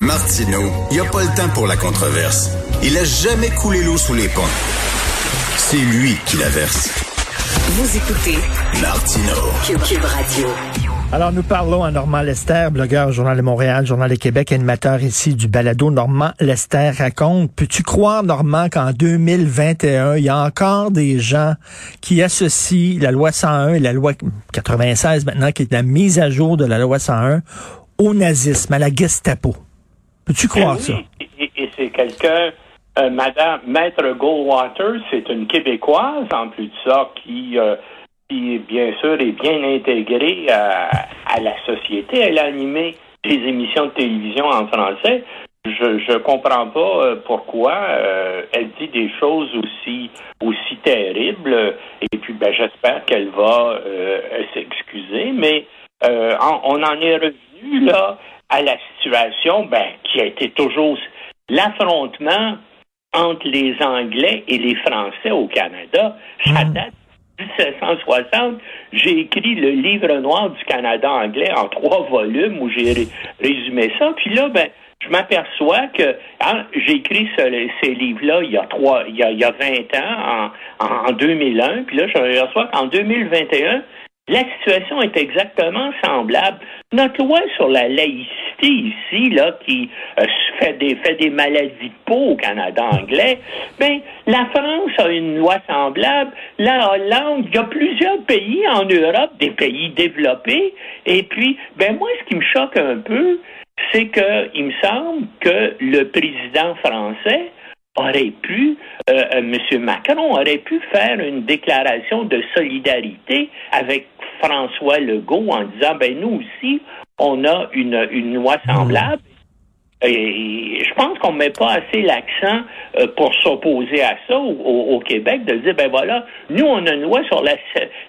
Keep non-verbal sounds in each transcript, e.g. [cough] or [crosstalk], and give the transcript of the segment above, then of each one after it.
Martino, il n'y a pas le temps pour la controverse. Il a jamais coulé l'eau sous les ponts. C'est lui qui la verse. Vous écoutez Martino. Cube, Radio. Alors, nous parlons à Normand Lester, blogueur Journal de Montréal, Journal de Québec, animateur ici du balado Normand Lester raconte. Peux-tu croire, Normand, qu'en 2021, il y a encore des gens qui associent la loi 101 et la loi 96 maintenant, qui est la mise à jour de la loi 101, au nazisme, à la Gestapo. Peux-tu croire Eh ça? Et, et c'est quelqu'un, euh, Madame Maître Goldwater, c'est une Québécoise en plus de ça qui, euh, qui bien sûr est bien intégrée à, à la société. Elle a animé des émissions de télévision en français. Je je comprends pas euh, pourquoi euh, elle dit des choses aussi aussi terribles. Et puis ben j'espère qu'elle va euh, s'excuser. Mais euh, on en est revenu là à la situation ben, qui a été toujours l'affrontement entre les Anglais et les Français au Canada. Ça date de 1760. J'ai écrit le livre noir du Canada anglais en trois volumes où j'ai ré- résumé ça. Puis là, ben, je m'aperçois que hein, j'ai écrit ce- ces livres-là il y a trois, il y a, il y a 20 ans, en, en, en 2001. Puis là, je m'aperçois qu'en 2021, la situation est exactement semblable. Notre loi sur la laïcité ici, là, qui euh, fait des fait des maladies de peau au Canada anglais, ben la France a une loi semblable. La Hollande, il y a plusieurs pays en Europe, des pays développés. Et puis, ben moi, ce qui me choque un peu, c'est que il me semble que le président français aurait pu, euh, euh, M. Macron aurait pu faire une déclaration de solidarité avec François Legault en disant, ben nous aussi, on a une, loi semblable. Et je pense qu'on met pas assez l'accent euh, pour s'opposer à ça au, Québec, de dire, ben voilà, nous, on a une loi sur la,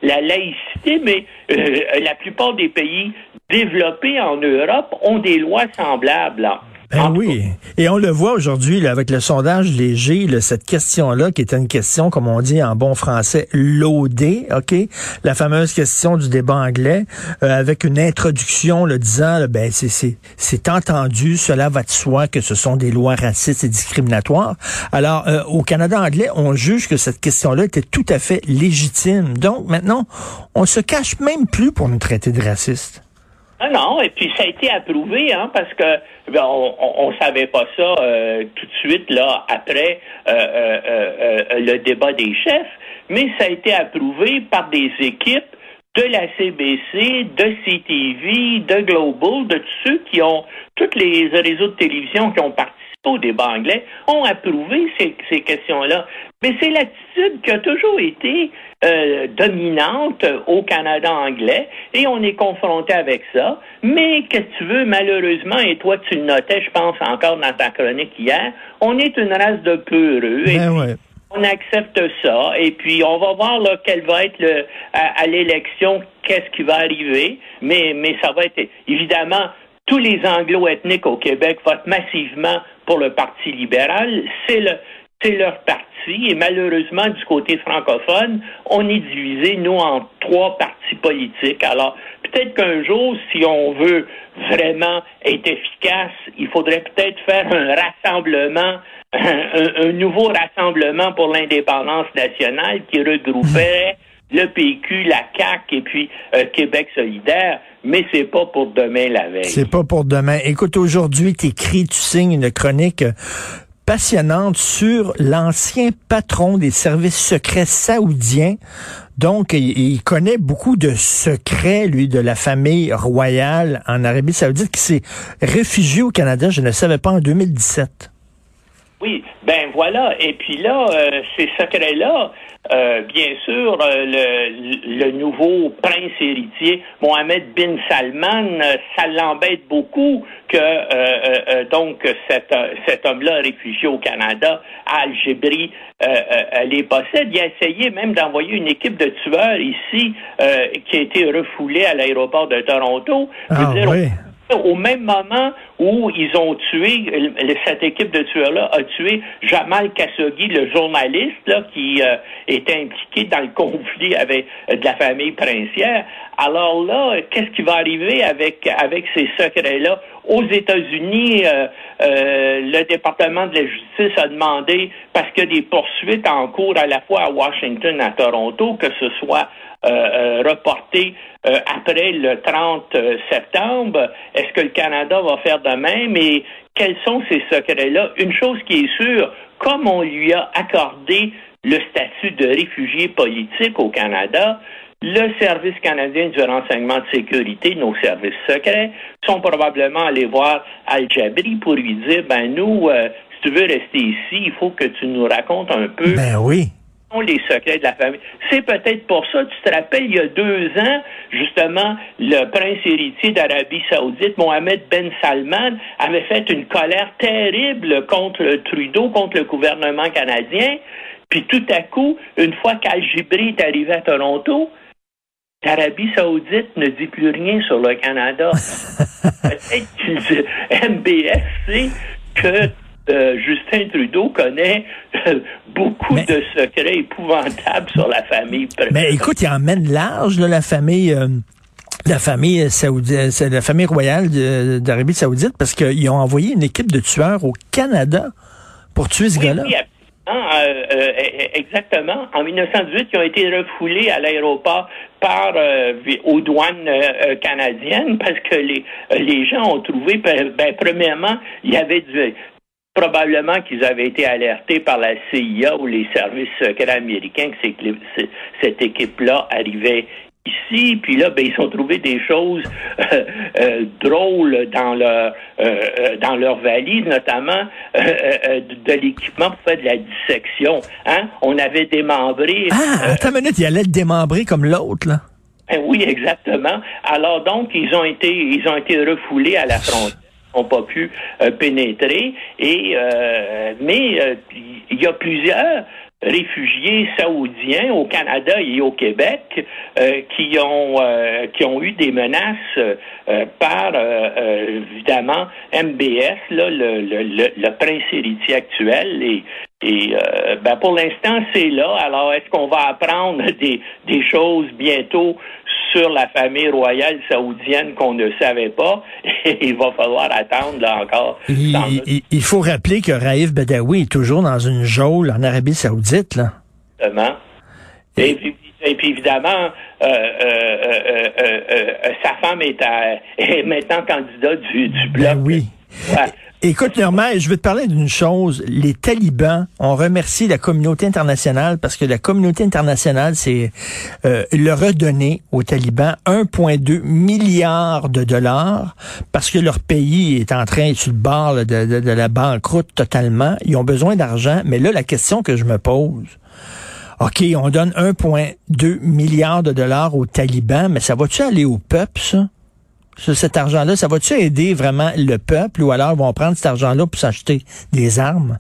la laïcité, mais euh, la plupart des pays développés en Europe ont des lois semblables. Ben oui. Et on le voit aujourd'hui avec le sondage léger, là, cette question-là, qui est une question, comme on dit en bon français, loadée, OK? La fameuse question du débat anglais, euh, avec une introduction le disant, là, ben c'est, c'est, c'est entendu, cela va de soi que ce sont des lois racistes et discriminatoires. Alors, euh, au Canada anglais, on juge que cette question-là était tout à fait légitime. Donc, maintenant, on se cache même plus pour nous traiter de racistes. Ah non, et puis ça a été approuvé, hein, parce que ben, on, on, savait pas ça euh, tout de suite là après euh, euh, euh, euh, le débat des chefs, mais ça a été approuvé par des équipes de la CBC, de CTV, de Global, de tous ceux qui ont tous les réseaux de télévision qui ont participé au débat anglais ont approuvé ces, ces questions-là. Mais c'est l'attitude qui a toujours été euh, dominante au Canada anglais et on est confronté avec ça. Mais qu'est-ce que tu veux, malheureusement, et toi tu le notais, je pense encore dans ta chronique hier, on est une race de peureux. Et Ben ouais. on accepte ça et puis on va voir là quel va être le à, à l'élection qu'est-ce qui va arriver mais mais ça va être évidemment tous les anglo-ethniques au Québec votent massivement pour le Parti libéral c'est le c'est leur parti. Et malheureusement du côté francophone on est divisé nous en trois partis politiques. Alors peut-être qu'un jour si on veut vraiment être efficace il faudrait peut-être faire un rassemblement un, nouveau rassemblement pour l'indépendance nationale qui regrouperait le PQ, la CAQ et puis euh, Québec solidaire, mais c'est pas pour demain la veille. C'est pas pour demain. Écoute, aujourd'hui, t'écris, tu signes une chronique euh, passionnante sur l'ancien patron des services secrets saoudiens. Donc, il, il connaît beaucoup de secrets, lui, de la famille royale en Arabie saoudite, qui s'est réfugié au Canada, je ne savais pas, en 2017. Oui, ben voilà. Et puis là, euh, ces secrets-là, euh, bien sûr, euh, le, le nouveau prince héritier, Mohamed bin Salman, euh, ça l'embête beaucoup que euh, euh, donc cet, cet homme-là réfugié au Canada, Al-Jibri, euh, euh, les possède. Il a essayé même d'envoyer une équipe de tueurs ici euh, qui a été refoulée à l'aéroport de Toronto. Je veux Ah dire, oui. Au même moment où ils ont tué, cette équipe de tueurs-là a tué Jamal Khashoggi, le journaliste là, qui euh, était impliqué dans le [laughs] conflit avec euh, de la famille princière. Alors là, qu'est-ce qui va arriver avec avec ces secrets-là? Aux États-Unis euh, Le département de la justice a demandé parce qu'il y a des poursuites en cours à la fois à Washington, à Toronto, que ce soit euh, reporté euh, après le 30 euh, septembre. Est-ce que le Canada va faire de même et quels sont ces secrets-là? Une chose qui est sûre, comme on lui a accordé le statut de réfugié politique au Canada, le Service canadien du renseignement de sécurité, nos services secrets, sont probablement allés voir Al-Jabri pour lui dire, ben nous, si tu veux rester ici, il faut que tu nous racontes un peu ben oui les secrets de la famille. C'est peut-être pour ça, tu te rappelles, il y a deux ans, justement, le prince héritier d'Arabie saoudite, Mohamed Ben Salman, avait fait une colère terrible contre Trudeau, contre le gouvernement canadien. Puis tout à coup, une fois qu'Al-Jibri est arrivé à Toronto, l'Arabie saoudite ne dit plus rien sur le Canada. [laughs] peut-être MBS que euh, Justin Trudeau connaît euh, beaucoup de secrets épouvantables sur la famille. Mais écoute, il emmène large la famille. Euh, la famille saoudienne, la famille royale d'Arabie Saoudite parce qu'ils ont envoyé une équipe de tueurs au Canada pour tuer ce gars-là. exactement. En 1918, ils ont été refoulés à l'aéroport par aux douanes canadiennes parce que les les gens ont trouvé ben, ben premièrement il y avait du Probablement qu'ils avaient été alertés par la CIA ou les services secrets américains que cette équipe-là arrivait ici, puis là, ben, ils ont trouvé des choses euh, euh, drôles dans leur euh, dans leur valise, notamment de l'équipement pour faire de la dissection. Hein? On avait démembré. Ah, attends une minute, il allait le démembrer comme l'autre, là. Ben oui, exactement. Alors donc, ils ont été ils ont été refoulés à la frontière n'ont pas pu euh, pénétrer. Et euh, mais euh, il y a plusieurs réfugiés saoudiens au Canada et au Québec qui ont qui ont eu des menaces par évidemment MBS, là, le, le, le, prince héritier actuel et et ben pour l'instant c'est là. Alors est-ce qu'on va apprendre [laughs] des, des choses bientôt? Sur la famille royale saoudienne qu'on ne savait pas. [laughs] il va falloir attendre là encore. Il, faut rappeler que Raif Badawi est toujours dans une geôle en Arabie saoudite. Là. Exactement. Et, puis, évidemment, euh, euh, euh, sa femme est, [laughs] est maintenant candidat du, du bloc. Ben oui. Écoute, Normal, je veux te parler d'une chose. Les talibans ont remercié la communauté internationale parce que la communauté internationale, c'est euh, leur a donné aux talibans 1,2 milliard de dollars parce que leur pays est en train, sur le bord de, de la banqueroute totalement. Ils ont besoin d'argent. Mais là, la question que je me pose, OK, on donne 1,2 milliard de dollars aux talibans, mais ça va-tu aller au peuple, ça? Cet argent-là, ça va-tu aider vraiment le peuple ou alors ils vont prendre cet argent-là pour s'acheter des armes?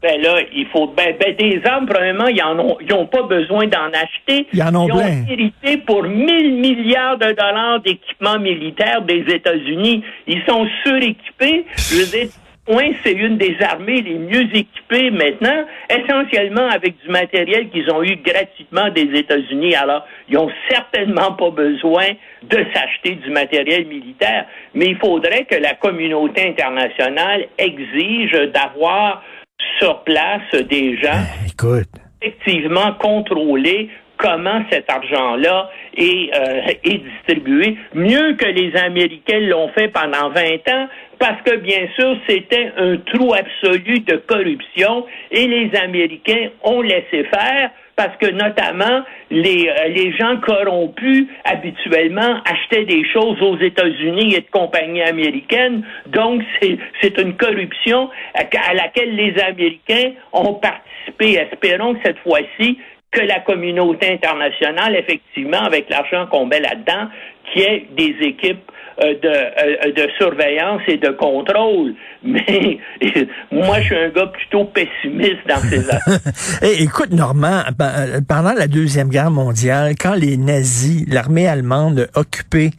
Ben là, il faut ben, ben des armes, premièrement, ils en ont ils ont pas besoin d'en acheter. Ils en ont ils ont hérité pour 1000 milliards de dollars d'équipements militaires des États-Unis. Ils sont suréquipés. Je veux dire, c'est une des armées les mieux équipées maintenant, essentiellement avec du matériel qu'ils ont eu gratuitement des États-Unis. Alors, ils n'ont certainement pas besoin de s'acheter du matériel militaire, mais il faudrait que la communauté internationale exige d'avoir sur place des gens ben, effectivement contrôlés comment cet argent-là est, euh, distribué, mieux que les Américains l'ont fait pendant 20 ans, parce que bien sûr, c'était un trou absolu de corruption et les Américains ont laissé faire parce que notamment les, euh, les gens corrompus habituellement achetaient des choses aux États-Unis et de compagnies américaines. Donc c'est une corruption à laquelle les Américains ont participé. Espérons que cette fois-ci, que la communauté internationale, effectivement, avec l'argent qu'on met là-dedans, qui est des équipes de, euh, de surveillance et de contrôle. [laughs] Mais moi, je suis un gars plutôt pessimiste dans ces [laughs] affaires. hey, écoute, Normand, pendant la Deuxième Guerre mondiale, quand les nazis, l'armée allemande occupée,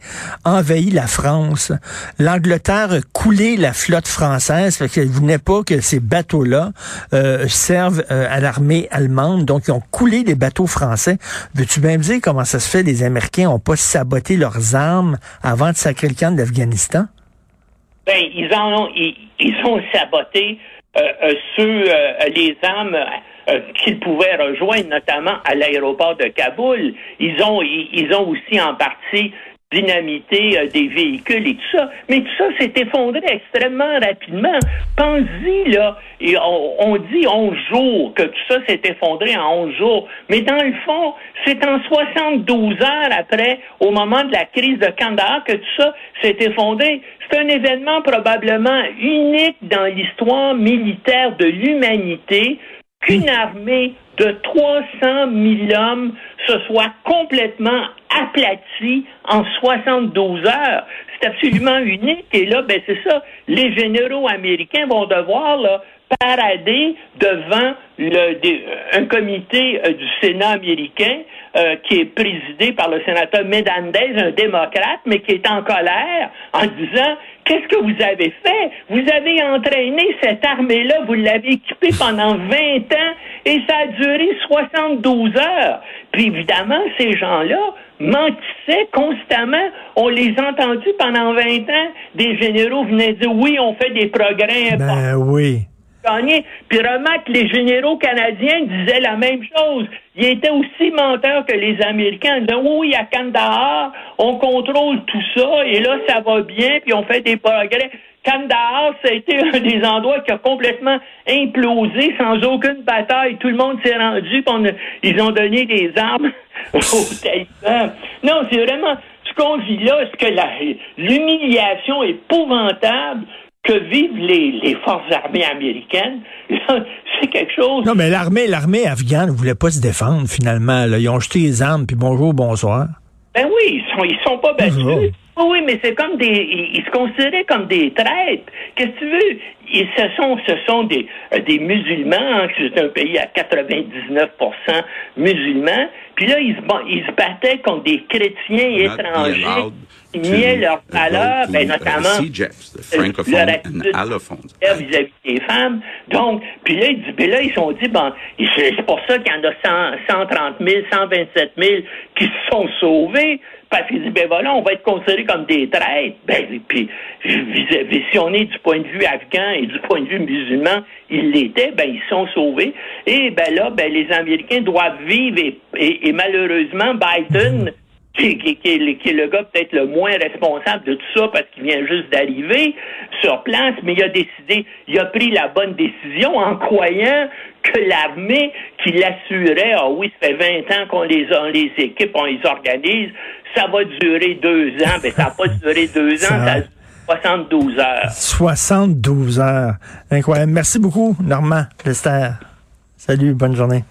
envahit la France, l'Angleterre a coulé la flotte française parce qu'elle voulait pas que ces bateaux-là euh, servent à l'armée allemande. Donc, ils ont coulé les bateaux français. Veux-tu bien me dire comment ça se fait? Les Américains ont pas saboté leurs armes avant de sacrer d'Afghanistan? Ben, ils en ont, ils, ont saboté euh, euh, ceux, euh, les armes qu'ils pouvaient rejoindre, notamment à l'aéroport de Kaboul. Ils ont, ils ont aussi en partie dynamiter euh, des véhicules et tout ça. Mais tout ça s'est effondré extrêmement rapidement. Pensez-y, là, et on, dit 11 jours, que tout ça s'est effondré en 11 jours. Mais dans le fond, c'est en 72 heures après, au moment de la crise de Kandahar, que tout ça s'est effondré. C'est un événement probablement unique dans l'histoire militaire de l'humanité qu'une armée de 300 000 hommes se soit complètement aplatie en 72 heures. C'est absolument unique. Et là, ben, c'est ça. Les généraux américains vont devoir, là, parader devant le, un comité euh, du Sénat américain euh, qui est présidé par le sénateur Medandez, un démocrate, mais qui est en colère en disant Qu'est-ce que vous avez fait? Vous avez entraîné cette armée-là, vous l'avez équipée pendant 20 ans et ça a duré 72 heures. Puis évidemment, ces gens-là mentissaient constamment. On les a entendus pendant 20 ans. Des généraux venaient dire oui, on fait des progrès ben importants. Ben oui. Puis remarque, les généraux canadiens disaient la même chose. Ils étaient aussi menteurs que les Américains. Ils disaient, oui, à Kandahar, on contrôle tout ça, et là, ça va bien, puis on fait des progrès. Kandahar, ça a été un des endroits qui a complètement implosé sans aucune bataille. Tout le monde s'est rendu, puis ils ont donné des armes [laughs] aux talibans. Non, c'est vraiment ce qu'on vit là, est-ce que l'humiliation épouvantable que vivent les, forces armées américaines, [laughs] c'est quelque chose. Non, mais l'armée, l'armée afghane ne voulait pas se défendre finalement. Ils ont jeté les armes, puis bonjour, bonsoir. Ben oui, ils sont, ils sont pas battus. Oui, mais c'est comme des, ils, se considéraient comme des traîtres. Qu'est-ce que tu veux? Ils, ce sont, ce sont des, euh, des musulmans, hein, c'est un pays à 99% musulmans. Puis là, ils se, ils se battaient contre des chrétiens étrangers niaient leurs valeurs, ben, notamment leur attitude vis-à-vis des femmes. Donc, puis là, ils, ben là, ils sont dit, bon, c'est pour ça qu'il y en a 130 000, 127 000 qui se sont sauvés. Parce qu'ils disent, ben voilà, on va être considérés comme des traîtres. Ben, puis, si on est du point de vue afghan et du point de vue musulman, ils l'étaient, ben, ils sont sauvés. Et ben là, ben, les Américains doivent vivre et, et malheureusement, Biden qui, qui, qui, est, le gars peut-être le moins responsable de tout ça parce qu'il vient juste d'arriver sur place, mais il a décidé, il a pris la bonne décision en croyant que l'armée qui l'assurait, ah oui, ça fait 20 ans qu'on les, on les équipe, on les organise, ça va durer deux ans, mais ça n'a pas duré deux ans, ça a 72 heures. 72 heures. Incroyable. Merci beaucoup, Normand Lester. Salut, bonne journée.